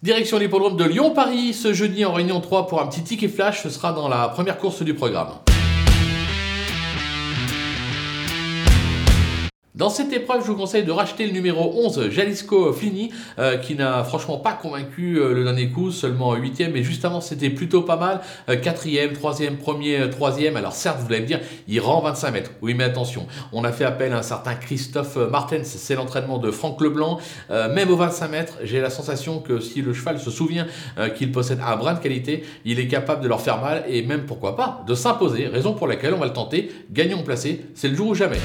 Direction l'hippodrome de Lyon-Paris ce jeudi en réunion 3 pour un petit ticket flash, ce sera dans la première course du programme. Dans cette épreuve, je vous conseille de racheter le numéro 11, Jalisco Flini, euh, qui n'a franchement pas convaincu euh, le dernier coup, seulement 8ème, mais juste c'était plutôt pas mal, 4ème, 3ème, 1er, 3ème, alors certes vous allez me dire, il rend 25 mètres, oui mais attention, on a fait appel à un certain Christophe Martens, c'est l'entraînement de Franck Leblanc, euh, même au 25 mètres, j'ai la sensation que si le cheval se souvient qu'il possède un brin de qualité, il est capable de leur faire mal, et même pourquoi pas, de s'imposer, raison pour laquelle on va le tenter, gagnons placé, c'est le jour ou jamais.